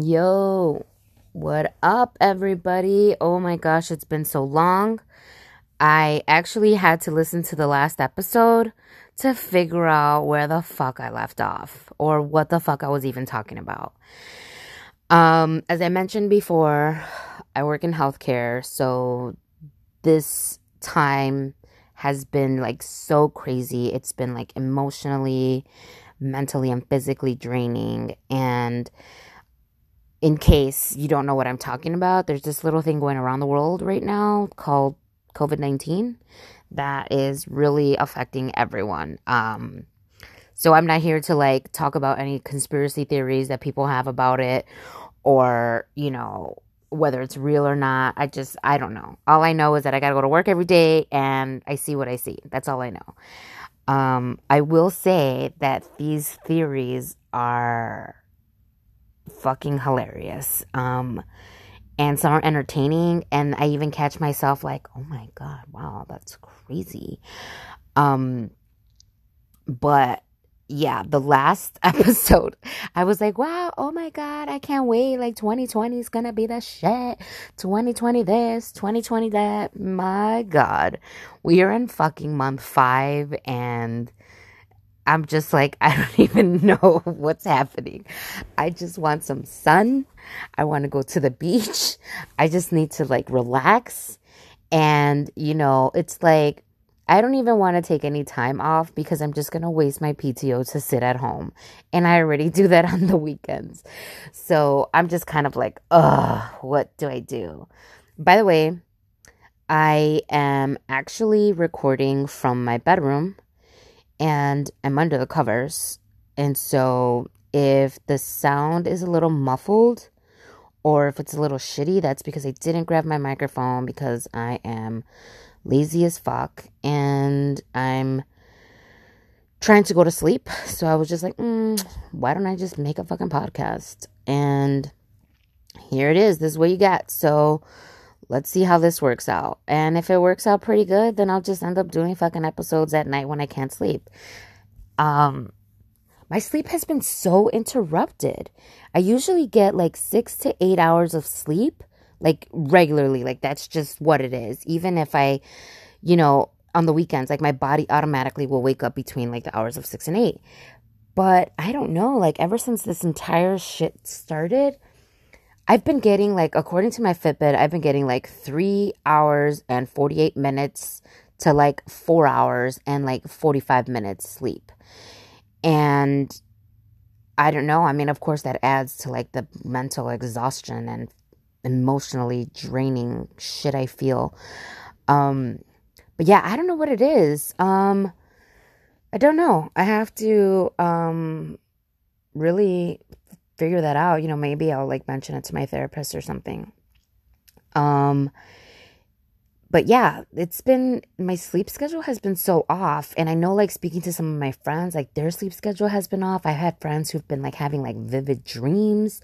Yo, what up, everybody? Oh my gosh, it's been so long. I actually had to listen to the last episode to figure out where the fuck I left off or what the fuck I was even talking about. Um, as I mentioned before, I work in healthcare, so this time has been like so crazy. It's been like emotionally, mentally, and physically draining. And in case you don't know what I'm talking about, there's this little thing going around the world right now called COVID 19 that is really affecting everyone. Um, so I'm not here to like talk about any conspiracy theories that people have about it or, you know, whether it's real or not. I just, I don't know. All I know is that I got to go to work every day and I see what I see. That's all I know. Um, I will say that these theories are fucking hilarious. Um, and some are entertaining and I even catch myself like, "Oh my god, wow, that's crazy." Um but yeah, the last episode, I was like, wow, oh my God, I can't wait. Like 2020 is going to be the shit. 2020 this, 2020 that. My God. We are in fucking month five and I'm just like, I don't even know what's happening. I just want some sun. I want to go to the beach. I just need to like relax. And, you know, it's like, I don't even want to take any time off because I'm just going to waste my PTO to sit at home. And I already do that on the weekends. So I'm just kind of like, ugh, what do I do? By the way, I am actually recording from my bedroom and I'm under the covers. And so if the sound is a little muffled or if it's a little shitty, that's because I didn't grab my microphone because I am lazy as fuck and I'm trying to go to sleep. So I was just like, mm, why don't I just make a fucking podcast? And here it is. This is what you get. So let's see how this works out. And if it works out pretty good, then I'll just end up doing fucking episodes at night when I can't sleep. Um, my sleep has been so interrupted. I usually get like six to eight hours of sleep like regularly. Like that's just what it is. Even if I, you know, on the weekends, like my body automatically will wake up between like the hours of six and eight. But I don't know, like ever since this entire shit started, I've been getting like, according to my Fitbit, I've been getting like three hours and 48 minutes to like four hours and like 45 minutes sleep. And I don't know. I mean, of course, that adds to like the mental exhaustion and emotionally draining shit I feel. Um, but yeah, I don't know what it is. Um, I don't know. I have to um, really figure that out. You know, maybe I'll like mention it to my therapist or something. Um, but yeah, it's been my sleep schedule has been so off. And I know, like, speaking to some of my friends, like, their sleep schedule has been off. I've had friends who've been like having like vivid dreams.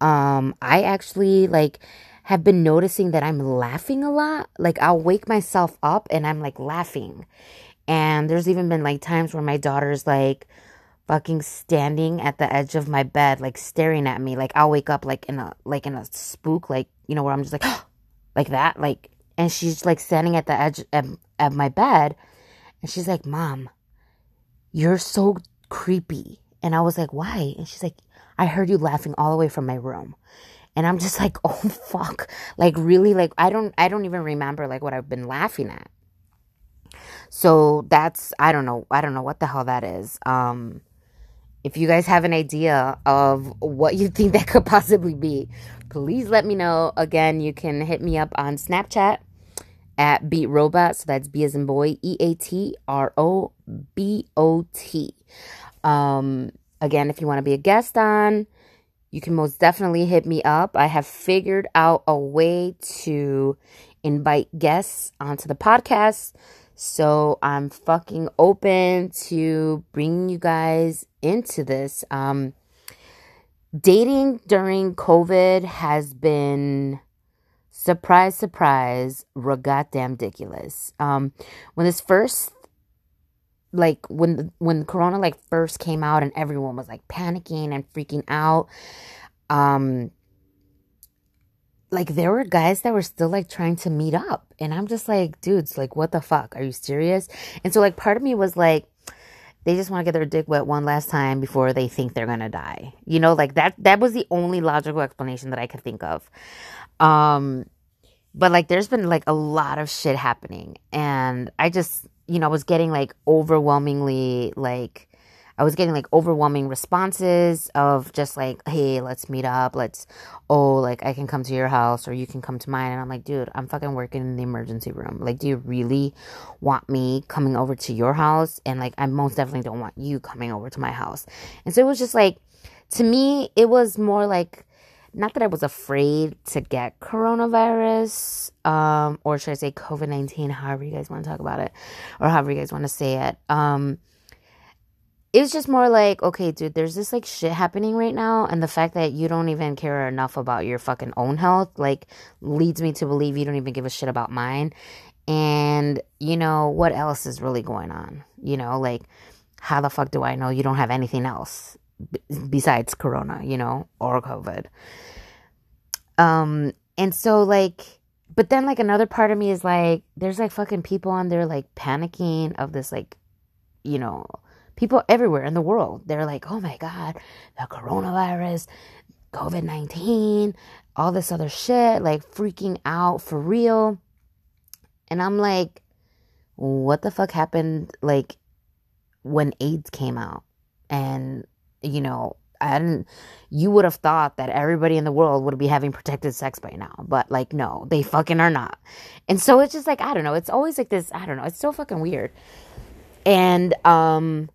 Um, I actually like have been noticing that I'm laughing a lot. Like I'll wake myself up and I'm like laughing. And there's even been like times where my daughter's like fucking standing at the edge of my bed, like staring at me. Like I'll wake up like in a like in a spook, like you know, where I'm just like like that, like and she's like standing at the edge of, of my bed and she's like, Mom, you're so creepy. And I was like, Why? And she's like, I heard you laughing all the way from my room. And I'm just like, oh fuck. Like really like I don't I don't even remember like what I've been laughing at. So that's I don't know. I don't know what the hell that is. Um if you guys have an idea of what you think that could possibly be, please let me know. Again, you can hit me up on Snapchat at Beat Robot. So that's B as in boy, E A T R O B O T. Um, Again, if you want to be a guest on, you can most definitely hit me up. I have figured out a way to invite guests onto the podcast. So I'm fucking open to bringing you guys into this. Um, dating during COVID has been surprise, surprise, goddamn ridiculous. Um, when this first like when when corona like first came out and everyone was like panicking and freaking out um like there were guys that were still like trying to meet up. And i'm just like dudes like what the fuck? Are you serious? And so like part of me was like they just want to get their dick wet one last time before they think they're gonna die. You know like that that was the only logical explanation that i could think of. Um but like there's been like a lot of shit happening. And i just you know was getting like overwhelmingly like I was getting like overwhelming responses of just like, hey, let's meet up. Let's, oh, like I can come to your house or you can come to mine. And I'm like, dude, I'm fucking working in the emergency room. Like, do you really want me coming over to your house? And like, I most definitely don't want you coming over to my house. And so it was just like, to me, it was more like, not that I was afraid to get coronavirus, um, or should I say COVID 19, however you guys want to talk about it, or however you guys want to say it. Um, it was just more like, okay, dude, there's this like shit happening right now, and the fact that you don't even care enough about your fucking own health, like, leads me to believe you don't even give a shit about mine. And, you know, what else is really going on? You know, like, how the fuck do I know you don't have anything else b- besides Corona, you know, or COVID? Um, and so, like, but then, like, another part of me is like, there's like fucking people on there, like, panicking of this, like, you know, people everywhere in the world. They're like, oh my God, the coronavirus, COVID 19, all this other shit, like freaking out for real. And I'm like, what the fuck happened like when AIDS came out? And, you know, I didn't, you would have thought that everybody in the world would be having protected sex by now, but like, no, they fucking are not. And so it's just like, I don't know, it's always like this, I don't know, it's so fucking weird. And, um,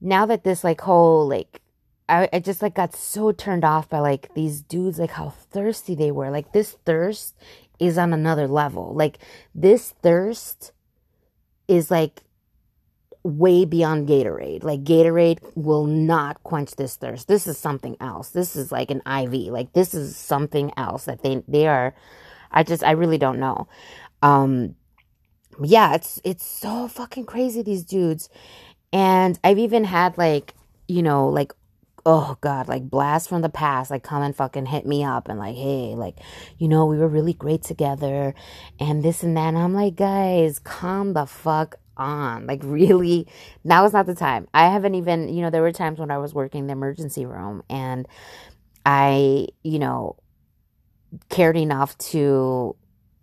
now that this like whole like I, I just like got so turned off by like these dudes like how thirsty they were like this thirst is on another level like this thirst is like way beyond Gatorade. Like Gatorade will not quench this thirst. This is something else. This is like an IV. Like this is something else that they they are I just I really don't know. Um yeah, it's it's so fucking crazy these dudes. And I've even had like, you know, like oh god like blast from the past like come and fucking hit me up and like hey like you know we were really great together and this and that. And i'm like guys calm the fuck on. Like really now is not the time. I haven't even you know there were times when i was working the emergency room and i you know cared enough to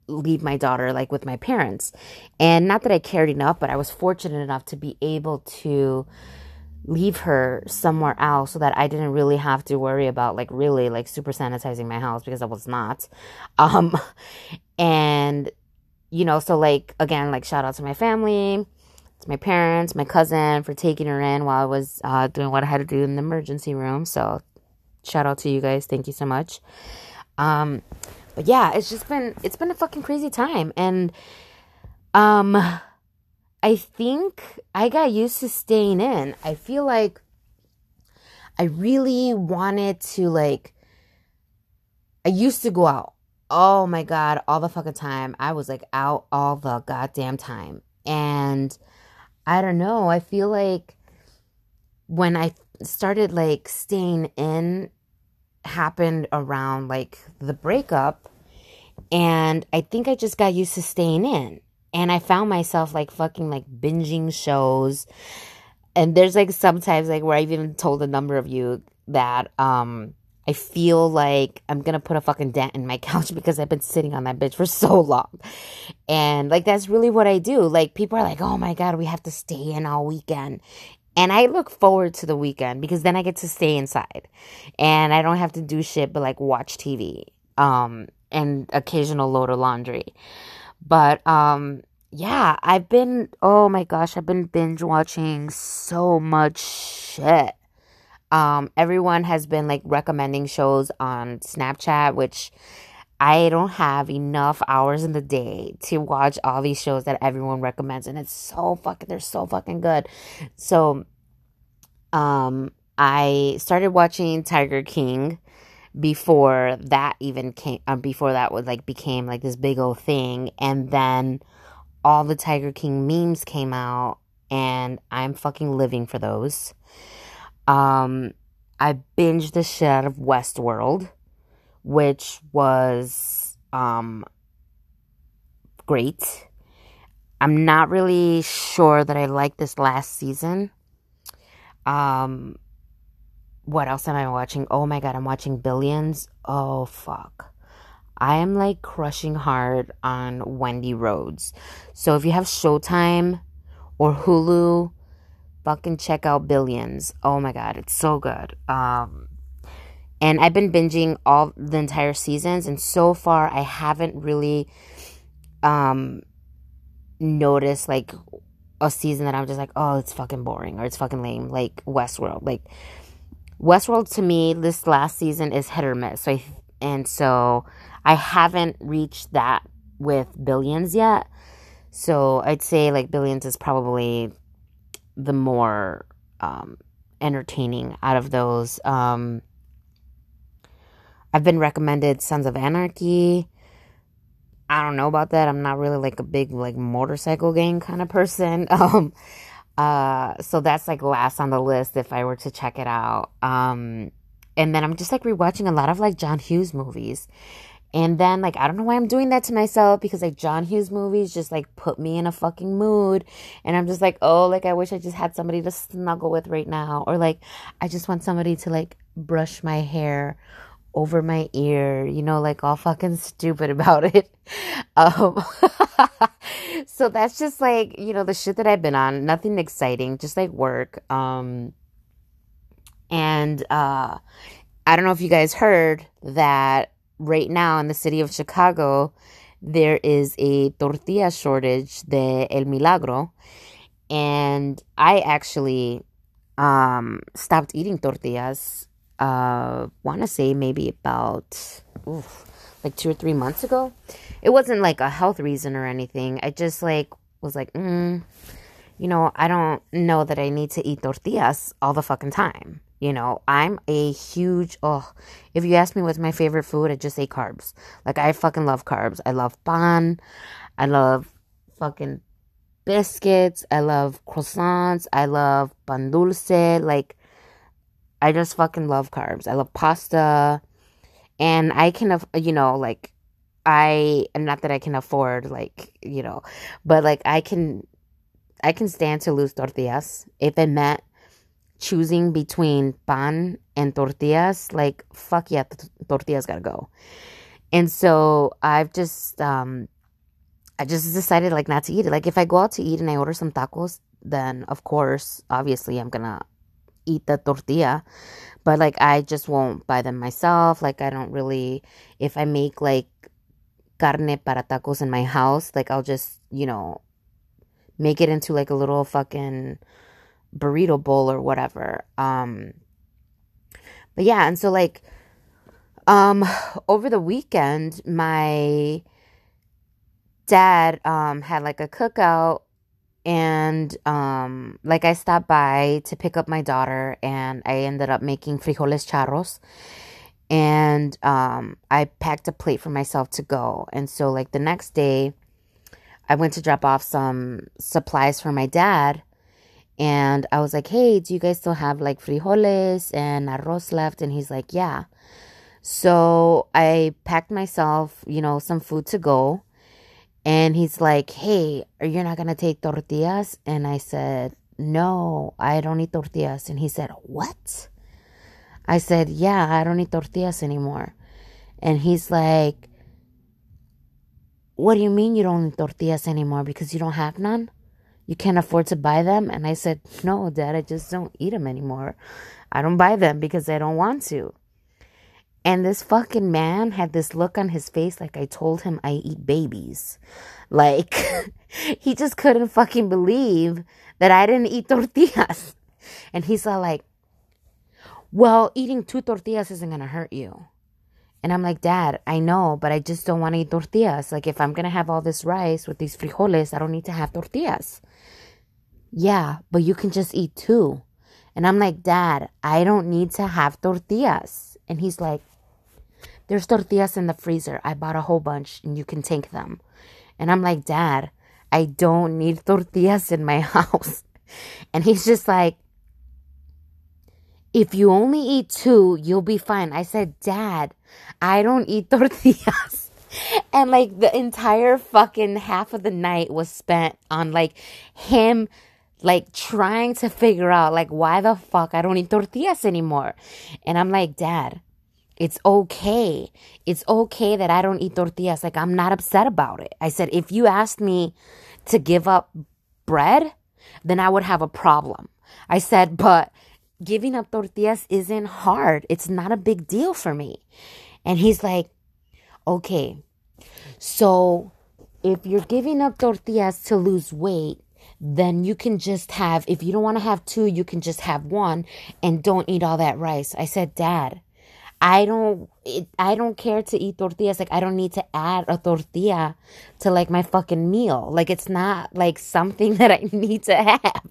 leave my daughter like with my parents. And not that I cared enough, but I was fortunate enough to be able to leave her somewhere else so that I didn't really have to worry about like really like super sanitizing my house because I was not. Um and you know, so like again, like shout out to my family, to my parents, my cousin for taking her in while I was uh, doing what I had to do in the emergency room. So shout out to you guys. Thank you so much. Um but yeah, it's just been it's been a fucking crazy time and um I think I got used to staying in. I feel like I really wanted to like I used to go out. Oh my god, all the fucking time. I was like out all the goddamn time. And I don't know, I feel like when I started like staying in happened around like the breakup and I think I just got used to staying in and I found myself like fucking like binging shows and there's like sometimes like where I've even told a number of you that um I feel like I'm gonna put a fucking dent in my couch because I've been sitting on that bitch for so long. And like that's really what I do. Like people are like, oh my god, we have to stay in all weekend. And I look forward to the weekend because then I get to stay inside and I don't have to do shit but like watch TV um, and occasional load of laundry. But um, yeah, I've been, oh my gosh, I've been binge watching so much shit. Um, everyone has been like recommending shows on Snapchat, which I don't have enough hours in the day to watch all these shows that everyone recommends, and it's so fucking they're so fucking good. So, um, I started watching Tiger King before that even came. Uh, before that was like became like this big old thing, and then all the Tiger King memes came out, and I'm fucking living for those. Um, I binged the shit out of Westworld, which was um great. I'm not really sure that I like this last season. Um what else am I watching? Oh my god, I'm watching Billions. Oh fuck. I am like crushing hard on Wendy Rhodes. So if you have Showtime or Hulu, fucking check out Billions. Oh my god, it's so good. Um and I've been binging all the entire seasons and so far I haven't really um noticed like a season that I'm just like, "Oh, it's fucking boring or it's fucking lame." Like Westworld. Like Westworld to me this last season is hit or miss. So I, and so I haven't reached that with Billions yet. So I'd say like Billions is probably the more um, entertaining out of those. Um, I've been recommended Sons of Anarchy. I don't know about that. I'm not really like a big like motorcycle gang kind of person. Um, uh, so that's like last on the list if I were to check it out. Um, and then I'm just like rewatching a lot of like John Hughes movies. And then, like, I don't know why I'm doing that to myself because, like, John Hughes movies just, like, put me in a fucking mood. And I'm just like, oh, like, I wish I just had somebody to snuggle with right now. Or, like, I just want somebody to, like, brush my hair over my ear, you know, like, all fucking stupid about it. Um, so that's just, like, you know, the shit that I've been on. Nothing exciting, just, like, work. Um, and, uh, I don't know if you guys heard that right now in the city of Chicago, there is a tortilla shortage de El Milagro. And I actually um, stopped eating tortillas, uh, want to say maybe about oof, like two or three months ago. It wasn't like a health reason or anything. I just like was like, mm, you know, I don't know that I need to eat tortillas all the fucking time. You know, I'm a huge oh, if you ask me what's my favorite food, I just say carbs. Like I fucking love carbs. I love pan. I love fucking biscuits. I love croissants. I love pan dulce. Like I just fucking love carbs. I love pasta. And I can you know, like I am not that I can afford like, you know, but like I can I can stand to lose tortillas if it meant choosing between pan and tortillas, like fuck yeah, t- tortillas gotta go. And so I've just um I just decided like not to eat it. Like if I go out to eat and I order some tacos, then of course, obviously I'm gonna eat the tortilla. But like I just won't buy them myself. Like I don't really if I make like carne para tacos in my house, like I'll just, you know, make it into like a little fucking burrito bowl or whatever. Um, but yeah, and so like, um, over the weekend, my dad, um, had like a cookout and, um, like I stopped by to pick up my daughter and I ended up making frijoles charros and, um, I packed a plate for myself to go. And so like the next day, I went to drop off some supplies for my dad and I was like, hey, do you guys still have like frijoles and arroz left? And he's like, yeah. So I packed myself, you know, some food to go. And he's like, hey, are you not going to take tortillas? And I said, no, I don't eat tortillas. And he said, what? I said, yeah, I don't eat tortillas anymore. And he's like, what do you mean you don't eat tortillas anymore? Because you don't have none? you can't afford to buy them? And I said, no, dad, I just don't eat them anymore. I don't buy them because I don't want to. And this fucking man had this look on his face like I told him I eat babies. Like, he just couldn't fucking believe that I didn't eat tortillas. And he's all like, well, eating two tortillas isn't to hurt you. And I'm like, Dad, I know, but I just don't want to eat tortillas. Like, if I'm going to have all this rice with these frijoles, I don't need to have tortillas. Yeah, but you can just eat two. And I'm like, Dad, I don't need to have tortillas. And he's like, There's tortillas in the freezer. I bought a whole bunch and you can take them. And I'm like, Dad, I don't need tortillas in my house. And he's just like, if you only eat two, you'll be fine. I said, Dad, I don't eat tortillas. And like the entire fucking half of the night was spent on like him like trying to figure out like why the fuck I don't eat tortillas anymore. And I'm like, Dad, it's okay. It's okay that I don't eat tortillas. Like I'm not upset about it. I said, if you asked me to give up bread, then I would have a problem. I said, but giving up tortillas isn't hard. It's not a big deal for me. And he's like, okay, so if you're giving up tortillas to lose weight, then you can just have, if you don't want to have two, you can just have one and don't eat all that rice. I said, Dad, I don't it, I don't care to eat tortillas. Like I don't need to add a tortilla to like my fucking meal. Like it's not like something that I need to have.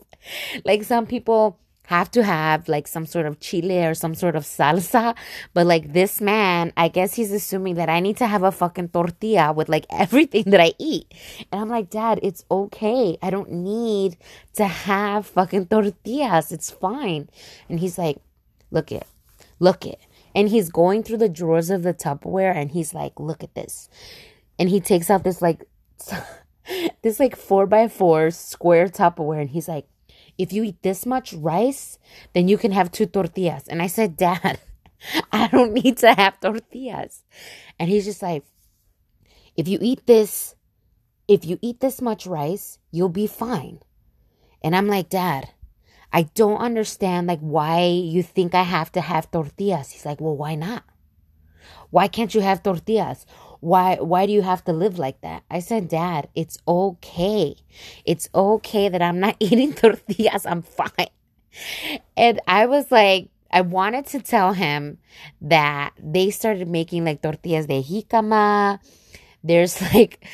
Like some people have to have like some sort of chile or some sort of salsa. But like this man, I guess he's assuming that I need to have a fucking tortilla with like everything that I eat. And I'm like, Dad, it's okay. I don't need to have fucking tortillas. It's fine. And he's like, Look it, look it. And he's going through the drawers of the Tupperware and he's like, Look at this. And he takes out this like, this like four by four square Tupperware and he's like, if you eat this much rice, then you can have two tortillas. And I said, Dad, I don't need to have tortillas. And he's just like, if you eat this, if you eat this much rice, you'll be fine. And I'm like, Dad, I don't understand like why you think I have to have tortillas. He's like, well, why not? Why can't you have tortillas? Why why do you have to live like that? I said, "Dad, it's okay. It's okay that I'm not eating tortillas. I'm fine." And I was like, I wanted to tell him that they started making like tortillas de jicama. There's like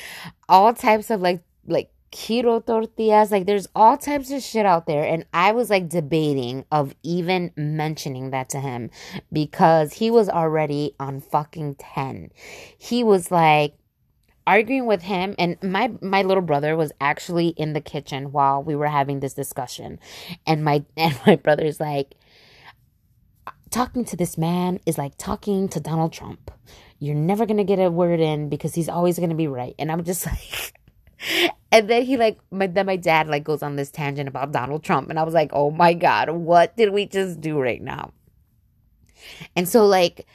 all types of like like keto tortillas. Like there's all types of shit out there. And I was like debating of even mentioning that to him because he was already on fucking 10. He was like arguing with him and my my little brother was actually in the kitchen while we were having this discussion. And my and my brother's like talking to this man is like talking to Donald Trump. You're never going to get a word in because he's always going to be right. And I'm just like and then he like my then my dad like goes on this tangent about Donald Trump and I was like, "Oh my god, what did we just do right now?" And so like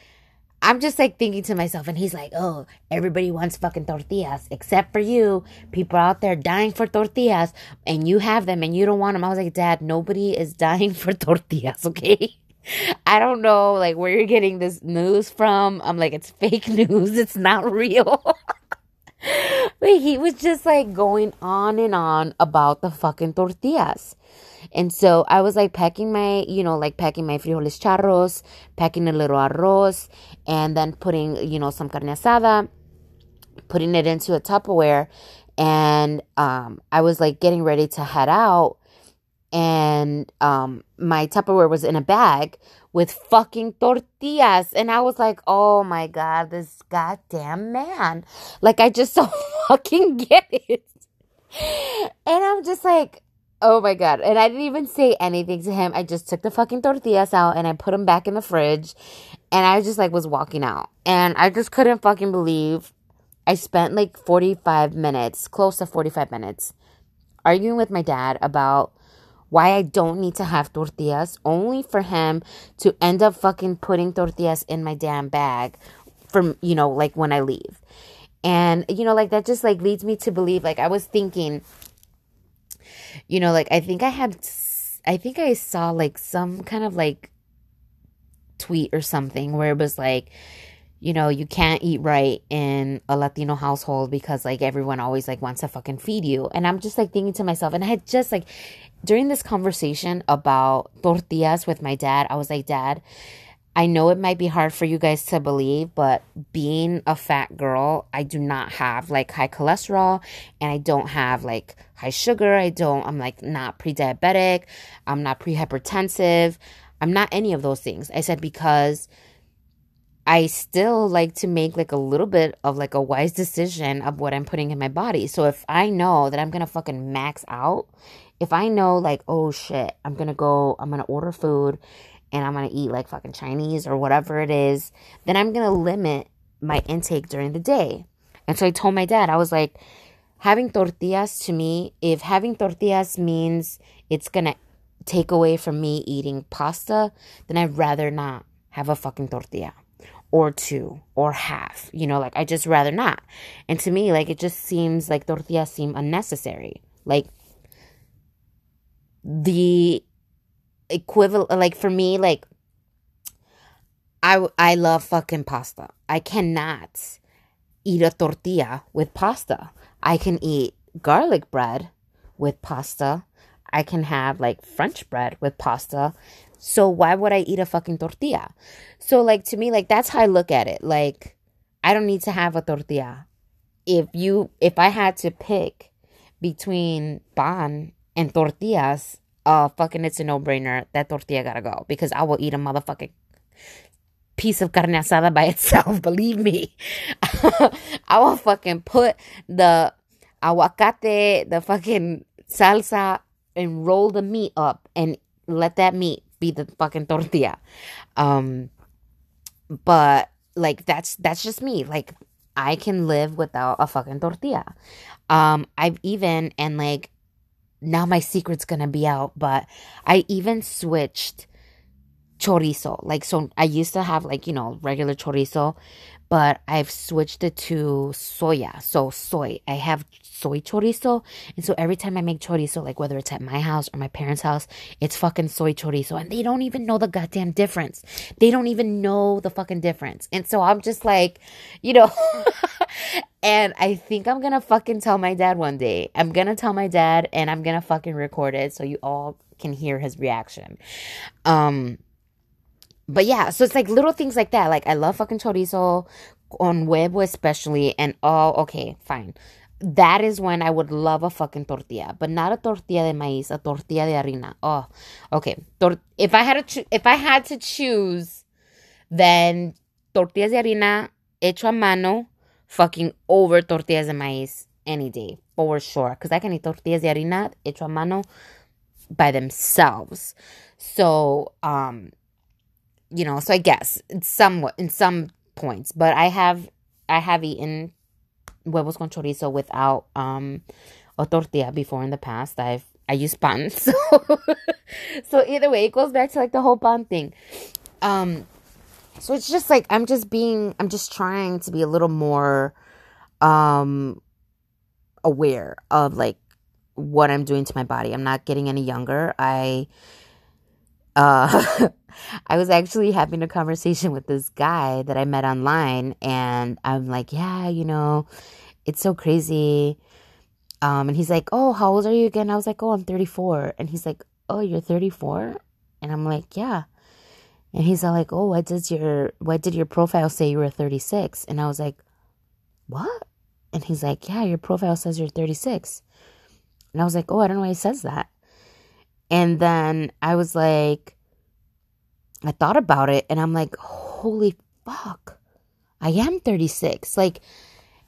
I'm just like thinking to myself, and he's like, "Oh, everybody wants fucking tortillas except for you. People out there dying for tortillas, and you have them, and you don't want them." I was like, "Dad, nobody is dying for tortillas, okay?" I don't know like where you're getting this news from. I'm like, it's fake news. It's not real. But he was just like going on and on about the fucking tortillas. And so I was like packing my, you know, like packing my frijoles charros, packing a little arroz, and then putting, you know, some carne asada, putting it into a Tupperware. And um, I was like getting ready to head out. And um, my Tupperware was in a bag with fucking tortillas. And I was like, oh my God, this goddamn man. Like, I just so fucking get it. And I'm just like, oh my God. And I didn't even say anything to him. I just took the fucking tortillas out and I put them back in the fridge. And I just like was walking out. And I just couldn't fucking believe I spent like 45 minutes, close to 45 minutes, arguing with my dad about why I don't need to have tortillas, only for him to end up fucking putting tortillas in my damn bag from, you know, like when I leave. And, you know, like that just like leads me to believe, like I was thinking, you know, like I think I had, I think I saw like some kind of like tweet or something where it was like, you know, you can't eat right in a Latino household because like everyone always like wants to fucking feed you. And I'm just like thinking to myself, and I had just like during this conversation about tortillas with my dad, I was like, Dad, I know it might be hard for you guys to believe, but being a fat girl, I do not have like high cholesterol and I don't have like high sugar. I don't, I'm like not pre diabetic. I'm not pre hypertensive. I'm not any of those things. I said, because I still like to make like a little bit of like a wise decision of what I'm putting in my body. So if I know that I'm gonna fucking max out, if I know like, oh shit, I'm gonna go, I'm gonna order food and I'm gonna eat like fucking Chinese or whatever it is, then I'm gonna limit my intake during the day. And so I told my dad, I was like, having tortillas to me, if having tortillas means it's gonna take away from me eating pasta, then I'd rather not have a fucking tortilla or two or half. You know, like I just rather not. And to me, like it just seems like tortillas seem unnecessary. Like the equivalent like for me like I I love fucking pasta. I cannot eat a tortilla with pasta. I can eat garlic bread with pasta. I can have like French bread with pasta. So why would I eat a fucking tortilla? So like to me like that's how I look at it. Like I don't need to have a tortilla. If you if I had to pick between pan and tortillas, uh fucking it's a no-brainer. That tortilla gotta go because I will eat a motherfucking piece of carne asada by itself. Believe me. I will fucking put the aguacate, the fucking salsa, and roll the meat up and let that meat be the fucking tortilla. Um, but like that's that's just me. Like I can live without a fucking tortilla. Um, I've even and like now my secret's gonna be out, but I even switched chorizo. Like, so I used to have like, you know, regular chorizo, but I've switched it to soya. So soy. I have soy chorizo. And so every time I make chorizo, like whether it's at my house or my parents' house, it's fucking soy chorizo. And they don't even know the goddamn difference. They don't even know the fucking difference. And so I'm just like, you know, and I think I'm gonna fucking tell my dad one day. I'm gonna tell my dad and I'm gonna fucking record it so you all can hear his reaction. Um, but yeah, so it's like little things like that. Like I love fucking chorizo on huevo especially, and oh, okay, fine. That is when I would love a fucking tortilla, but not a tortilla de maíz, a tortilla de harina. Oh, okay. Tor- if I had to, cho- if I had to choose, then tortillas de harina hecho a mano, fucking over tortillas de maíz any day for sure. Because I can eat tortillas de harina hecho a mano by themselves. So, um, you know, so I guess it's somewhat in some points, but I have I have eaten huevos con chorizo without um a tortilla before in the past. I've I use pan, so so either way, it goes back to like the whole pan thing. Um, so it's just like I'm just being I'm just trying to be a little more um aware of like what I'm doing to my body. I'm not getting any younger. I uh I was actually having a conversation with this guy that I met online, and I'm like, yeah, you know, it's so crazy. Um, and he's like, oh, how old are you again? I was like, oh, I'm 34. And he's like, oh, you're 34? And I'm like, yeah. And he's all like, oh, what does your what did your profile say you were 36? And I was like, what? And he's like, yeah, your profile says you're 36. And I was like, oh, I don't know why he says that. And then I was like, I thought about it and I'm like, holy fuck, I am 36. Like,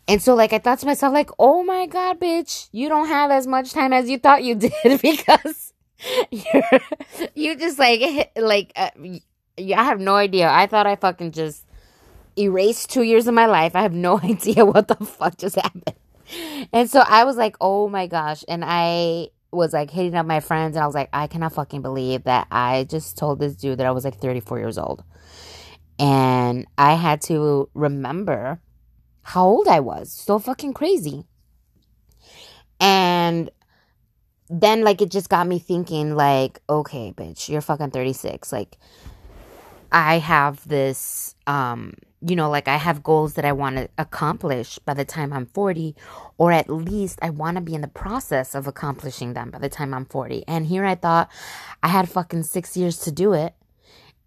and so like I thought to myself, like, oh my god, bitch, you don't have as much time as you thought you did because you're you just like like uh, I have no idea. I thought I fucking just erased two years of my life. I have no idea what the fuck just happened. And so I was like, oh my gosh. And I was like hitting up my friends and I was like, I cannot fucking believe that I just told this dude that I was like 34 years old. And I had to remember how old I was. So fucking crazy. And then like it just got me thinking like, okay, bitch, you're fucking 36. Like I have this um you know, like I have goals that I want to accomplish by the time I'm 40, or at least I want to be in the process of accomplishing them by the time I'm 40. And here I thought I had fucking six years to do it.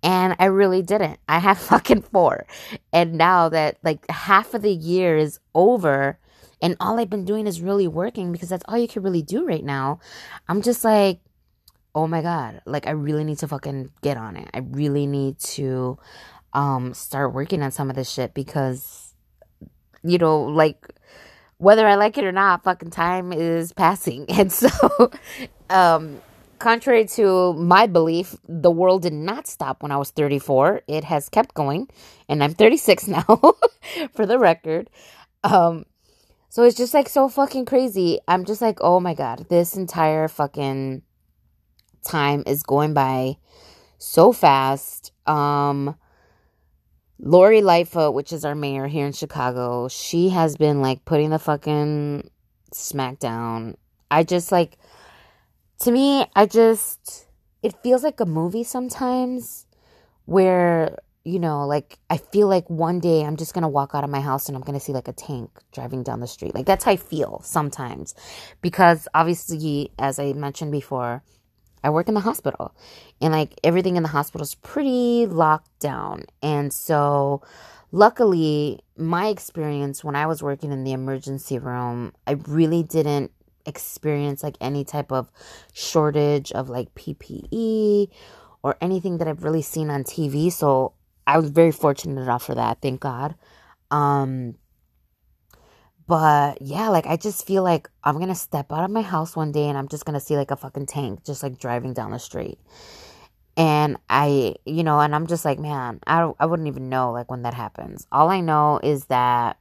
And I really didn't. I have fucking four. And now that like half of the year is over and all I've been doing is really working because that's all you can really do right now, I'm just like, oh my God, like I really need to fucking get on it. I really need to um start working on some of this shit because you know like whether I like it or not fucking time is passing and so um contrary to my belief, the world did not stop when I was 34. It has kept going, and I'm 36 now, for the record. Um, so it's just like so fucking crazy. I'm just like, oh my god, this entire fucking time is going by so fast. Um, Lori Lightfoot, which is our mayor here in Chicago, she has been like putting the fucking smack down. I just like, to me, I just, it feels like a movie sometimes where, you know, like I feel like one day I'm just gonna walk out of my house and I'm gonna see like a tank driving down the street. Like that's how I feel sometimes. Because obviously, as I mentioned before, I work in the hospital and like everything in the hospital is pretty locked down. And so, luckily, my experience when I was working in the emergency room, I really didn't experience like any type of shortage of like PPE or anything that I've really seen on TV. So, I was very fortunate enough for that, thank God. Um but yeah, like I just feel like I'm gonna step out of my house one day and I'm just gonna see like a fucking tank just like driving down the street. And I, you know, and I'm just like, man, I don't, I wouldn't even know like when that happens. All I know is that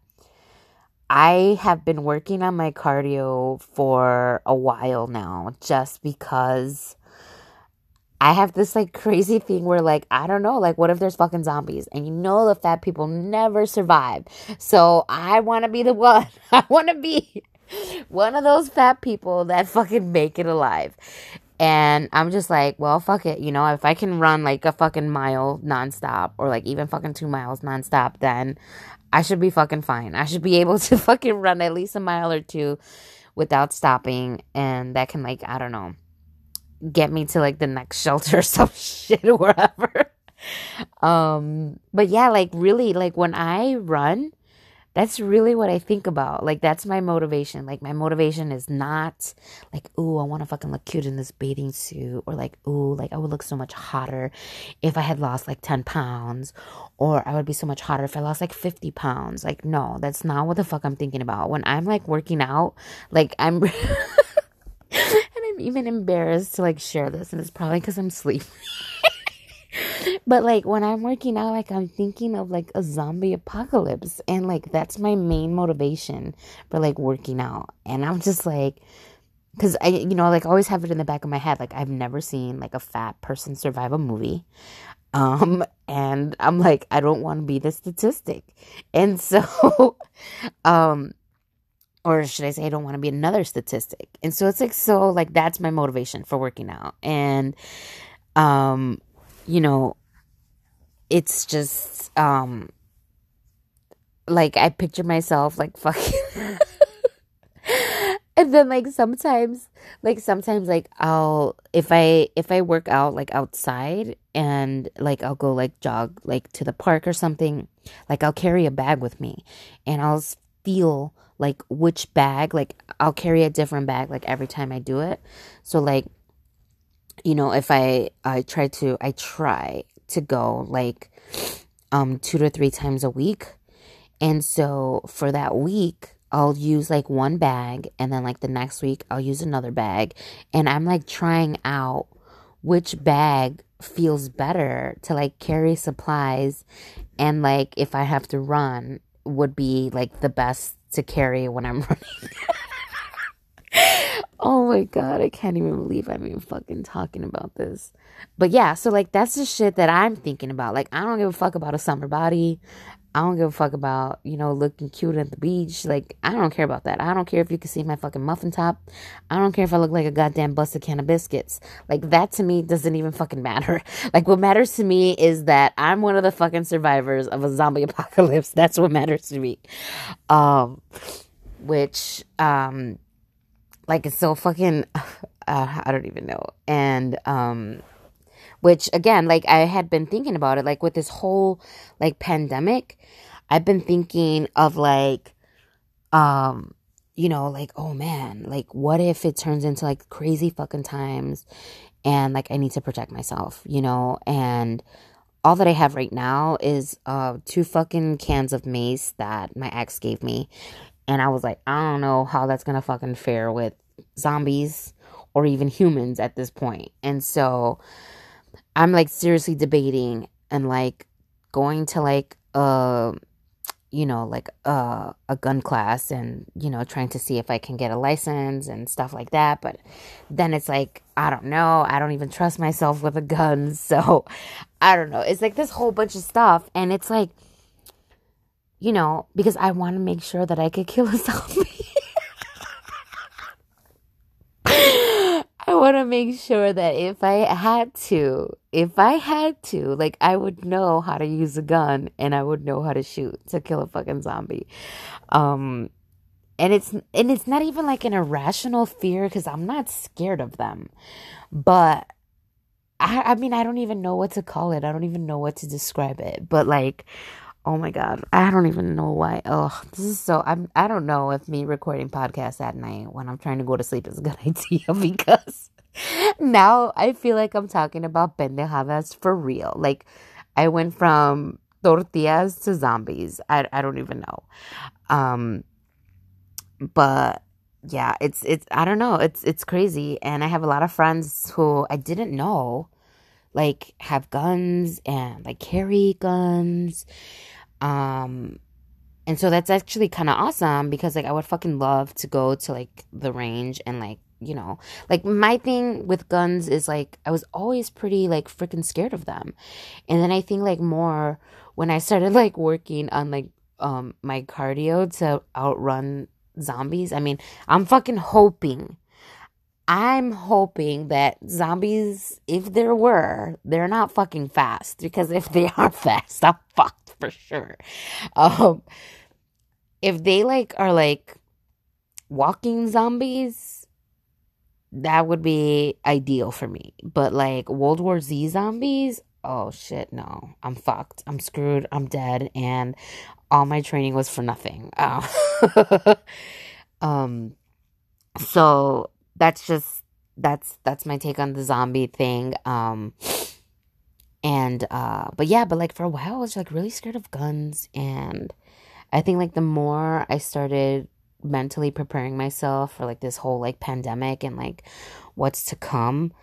I have been working on my cardio for a while now just because I have this like crazy thing where like I don't know like what if there's fucking zombies and you know the fat people never survive. So I want to be the one. I want to be one of those fat people that fucking make it alive. And I'm just like, well, fuck it. You know, if I can run like a fucking mile nonstop or like even fucking two miles nonstop, then I should be fucking fine. I should be able to fucking run at least a mile or two without stopping. And that can, like, I don't know get me to like the next shelter or some shit or wherever. um, but yeah, like really, like when I run, that's really what I think about. Like that's my motivation. Like my motivation is not like, ooh, I want to fucking look cute in this bathing suit, or like, ooh, like I would look so much hotter if I had lost like ten pounds, or I would be so much hotter if I lost like fifty pounds. Like no, that's not what the fuck I'm thinking about. When I'm like working out, like I'm. I'm even embarrassed to like share this, and it's probably because I'm sleepy. but like when I'm working out, like I'm thinking of like a zombie apocalypse, and like that's my main motivation for like working out. And I'm just like, because I, you know, like always have it in the back of my head. Like I've never seen like a fat person survive a movie. Um, and I'm like, I don't want to be the statistic. And so, um, or should I say, I don't want to be another statistic. And so it's like, so like that's my motivation for working out. And, um, you know, it's just, um, like I picture myself like fucking. and then like sometimes like sometimes like i'll if i if i work out like outside and like i'll go like jog like to the park or something like i'll carry a bag with me and i'll feel like which bag like I'll carry a different bag like every time I do it. So like you know, if I I try to I try to go like um 2 to 3 times a week. And so for that week, I'll use like one bag and then like the next week I'll use another bag and I'm like trying out which bag feels better to like carry supplies and like if I have to run would be like the best to carry when I'm running. oh my god, I can't even believe I'm even fucking talking about this. But yeah, so like that's the shit that I'm thinking about. Like I don't give a fuck about a summer body. I don't give a fuck about, you know, looking cute at the beach. Like, I don't care about that. I don't care if you can see my fucking muffin top. I don't care if I look like a goddamn busted can of biscuits. Like, that to me doesn't even fucking matter. Like, what matters to me is that I'm one of the fucking survivors of a zombie apocalypse. That's what matters to me. Um, which, um, like, it's so fucking, uh, I don't even know. And, um, which again like i had been thinking about it like with this whole like pandemic i've been thinking of like um you know like oh man like what if it turns into like crazy fucking times and like i need to protect myself you know and all that i have right now is uh two fucking cans of mace that my ex gave me and i was like i don't know how that's gonna fucking fare with zombies or even humans at this. And so I'm like seriously debating and like going to like uh you know like a gun class and you know trying to see if I can get a license and stuff like that. But then it's like I don't know. I don't even trust myself with a gun. So I don't know. It's like this whole bunch of stuff. And it's like you know because I want to make sure that I could kill a zombie want to make sure that if I had to, if I had to, like I would know how to use a gun and I would know how to shoot to kill a fucking zombie. Um and it's and it's not even like an irrational fear cuz I'm not scared of them. But I I mean I don't even know what to call it. I don't even know what to describe it. But like Oh my god, I don't even know why. Oh, this is so. I'm. I don't know if me recording podcasts at night when I'm trying to go to sleep is a good idea because now I feel like I'm talking about pendejadas for real. Like I went from tortillas to zombies. I I don't even know. Um, but yeah, it's it's I don't know. It's it's crazy, and I have a lot of friends who I didn't know like have guns and like carry guns um, and so that's actually kind of awesome because like I would fucking love to go to like the range and like you know like my thing with guns is like I was always pretty like freaking scared of them, and then I think like more when I started like working on like um my cardio to outrun zombies. I mean I'm fucking hoping I'm hoping that zombies, if there were, they're not fucking fast. Because if they are fast, I'm fucked for sure. Um, if they like are like walking zombies, that would be ideal for me. But like World War Z zombies, oh shit, no, I'm fucked. I'm screwed. I'm dead, and all my training was for nothing. Oh. um, so that's just that's that's my take on the zombie thing. Um and uh but yeah, but like for a while I was like really scared of guns and I think like the more I started mentally preparing myself for like this whole like pandemic and like what's to come,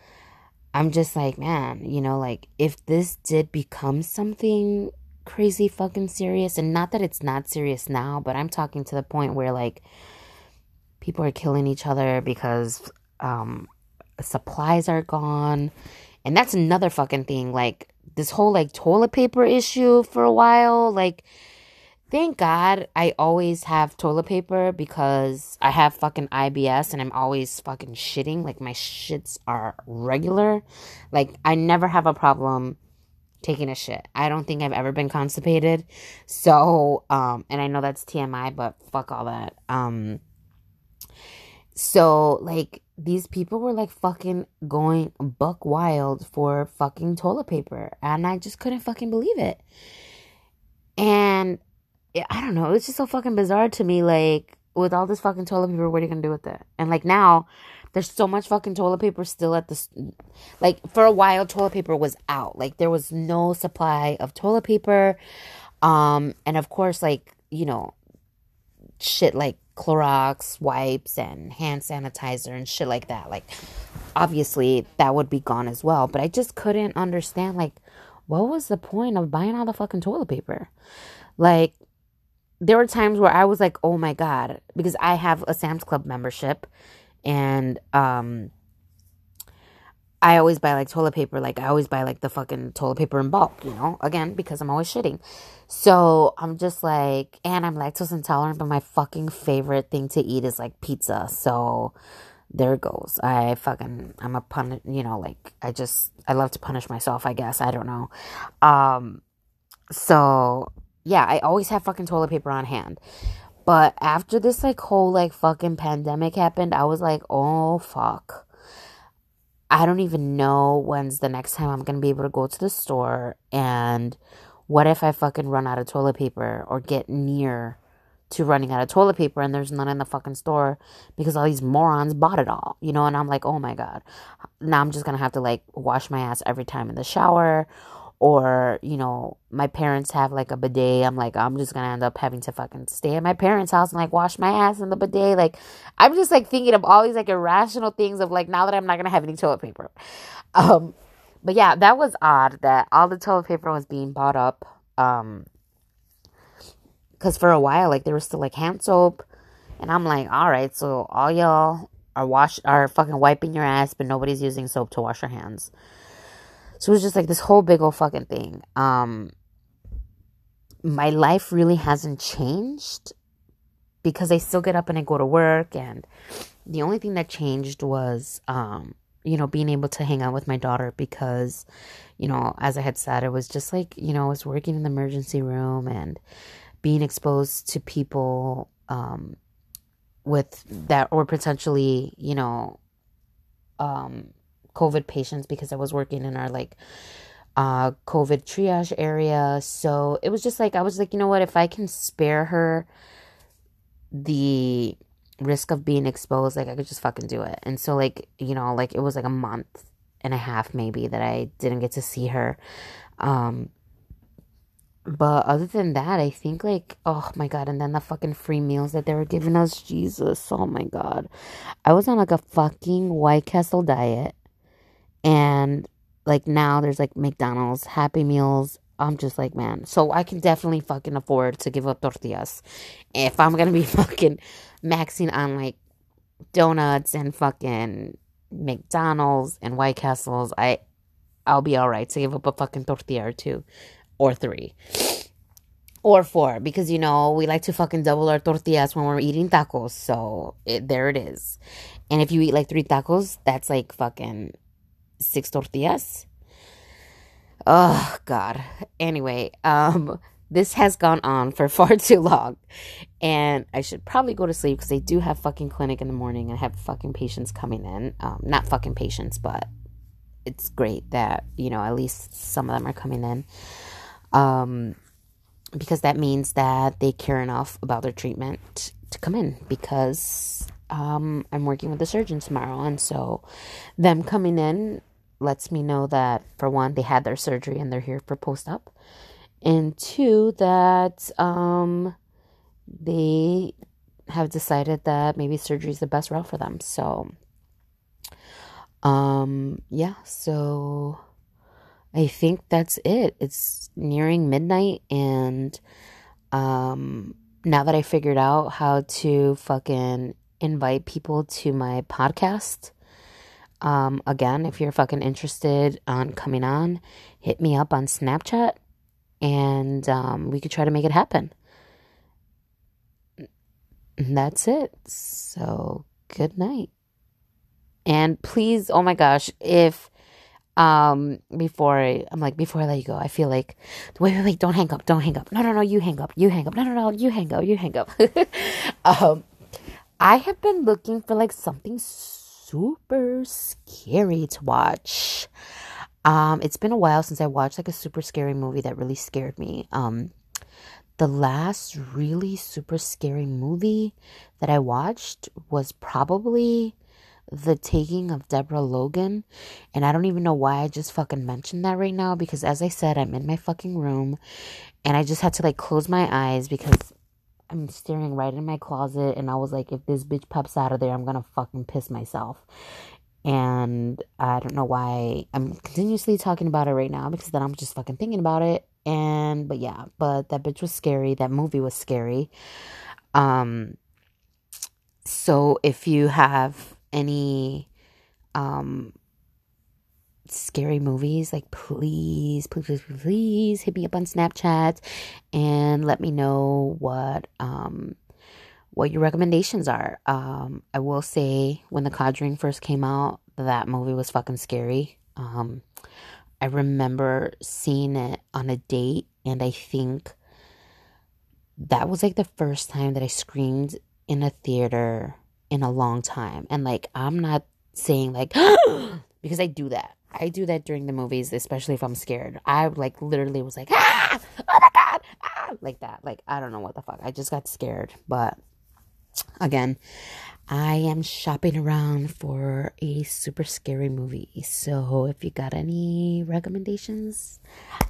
I'm just like, man, you know, like if this did become something crazy fucking serious and not that it's not serious now, but I'm talking to the point where like people are killing each other because um, supplies are gone. And that's another fucking thing. Like, this whole like toilet paper issue for a while. Like, thank God I always have toilet paper because I have fucking IBS and I'm always fucking shitting. Like, my shits are regular. Like, I never have a problem taking a shit. I don't think I've ever been constipated. So, um, and I know that's TMI, but fuck all that. Um, so, like, these people were like fucking going buck wild for fucking toilet paper. And I just couldn't fucking believe it. And I don't know, it's just so fucking bizarre to me. Like, with all this fucking toilet paper, what are you gonna do with it? And like now, there's so much fucking toilet paper still at this. like for a while toilet paper was out like there was no supply of toilet paper um and of course like you know shit like Clorox wipes and hand sanitizer and shit like that. Like, obviously, that would be gone as well. But I just couldn't understand, like, what was the point of buying all the fucking toilet paper? Like, there were times where I was like, oh my God, because I have a Sam's Club membership and, um, I always buy like toilet paper. Like I always buy like the fucking toilet paper in bulk, you know, again, because I'm always shitting. So I'm just like, and I'm lactose intolerant, but my fucking favorite thing to eat is like pizza. So there goes. I fucking, I'm a pun, you know, like I just, I love to punish myself, I guess. I don't know. Um, so yeah, I always have fucking toilet paper on hand. But after this like whole like fucking pandemic happened, I was like, oh fuck I don't even know when's the next time I'm going to be able to go to the store. And what if I fucking run out of toilet paper or get near to running out of toilet paper and there's none in the fucking store because all these morons bought it all, you know? And I'm like, oh my God. Now I'm just going to have to like wash my ass every time in the shower or you know my parents have like a bidet i'm like i'm just gonna end up having to fucking stay at my parents house and like wash my ass in the bidet. Like i'm just like thinking of all these like irrational things of like now that i'm not gonna have any toilet paper. Um but yeah that was odd that all the toilet paper was being bought up um because for a while like there was still like hand soap. And i'm like all right so all y'all are wash are fucking wiping your ass but nobody's using soap to wash your hands so it was just like this whole big old fucking thing. Um, my life really hasn't changed because I still get up and I go to work. And the only thing that changed was, um, you know, being able to hang out with my daughter because, you know, as I had said, it was just like, you know, I was working in the emergency room and being exposed to people um, with that or potentially, you know, um, COVID patients because I was working in our like uh COVID triage area. So it was just like I was like, you know what, if I can spare her the risk of being exposed, like I could just fucking do it. And so like, you know, like it was like a month and a half maybe that I didn't get to see her. Um but other than that, I think like, oh my god, and then the fucking free meals that they were giving us, Jesus, oh my god. I was on like a fucking White Castle diet and like now there's like McDonald's, Happy Meals. I'm just like, man. So I can definitely fucking afford to give up tortillas. If I'm gonna be fucking maxing on like donuts and fucking McDonald's and White Castles, I I'll be alright to give up a fucking tortilla or two. Or three. Or four. Because you know, we like to fucking double our tortillas when we're eating tacos. So it, there it is. And if you eat like three tacos, that's like fucking six tortillas. Oh God. Anyway, um, this has gone on for far too long, and I should probably go to sleep because I do have fucking clinic in the morning and have fucking patients coming in. Um, not fucking patients, but it's great that you know at least some of them are coming in. Um, because that means that they care enough about their treatment to come in because um, I'm working with the surgeon tomorrow, and so them coming in lets me know that for one, they had their surgery and they're here for post op, and two, that um, they have decided that maybe surgery is the best route for them. So, um, yeah, so I think that's it. It's nearing midnight, and um, now that I figured out how to fucking invite people to my podcast. Um, again, if you're fucking interested on coming on, hit me up on Snapchat and um, we could try to make it happen. That's it. So, good night. And please, oh my gosh, if um before I, I'm like before I let you go, I feel like wait, wait, wait, don't hang up, don't hang up. No, no, no, you hang up, you hang up. No, no, no, you hang up, you hang up. um I have been looking for like something super scary to watch. Um, it's been a while since I watched like a super scary movie that really scared me. Um, the last really super scary movie that I watched was probably The Taking of Deborah Logan. And I don't even know why I just fucking mentioned that right now because, as I said, I'm in my fucking room and I just had to like close my eyes because I'm staring right in my closet and I was like, if this bitch pops out of there, I'm gonna fucking piss myself. And I don't know why I'm continuously talking about it right now because then I'm just fucking thinking about it. And but yeah, but that bitch was scary. That movie was scary. Um so if you have any um scary movies, like please, please, please, please hit me up on Snapchat and let me know what um what your recommendations are. Um I will say when The Conjuring first came out, that movie was fucking scary. Um I remember seeing it on a date and I think that was like the first time that I screamed in a theater in a long time. And like I'm not saying like because I do that. I do that during the movies, especially if I'm scared. I like literally was like, ah, oh my god, ah, like that. Like I don't know what the fuck. I just got scared, but again, I am shopping around for a super scary movie. So if you got any recommendations,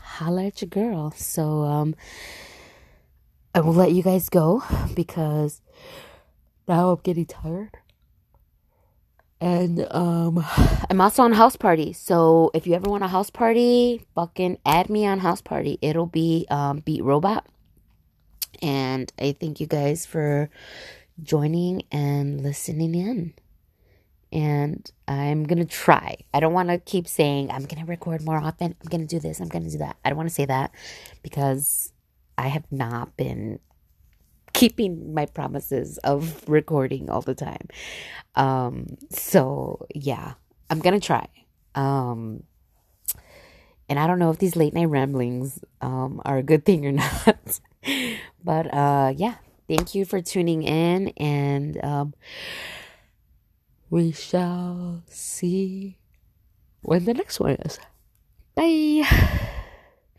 holla at your girl. So um I will let you guys go because now I'm getting tired. And um I'm also on house party. So if you ever want a house party, fucking add me on house party. It'll be um Beat Robot. And I thank you guys for joining and listening in. And I'm going to try. I don't want to keep saying, I'm going to record more often. I'm going to do this. I'm going to do that. I don't want to say that because I have not been keeping my promises of recording all the time. Um, so yeah, I'm to try. Um, and I don't know if these late night ramblings um, are a good thing or not. but uh, yeah, thank you for tuning in, and um, we shall see when the next one is. Bye.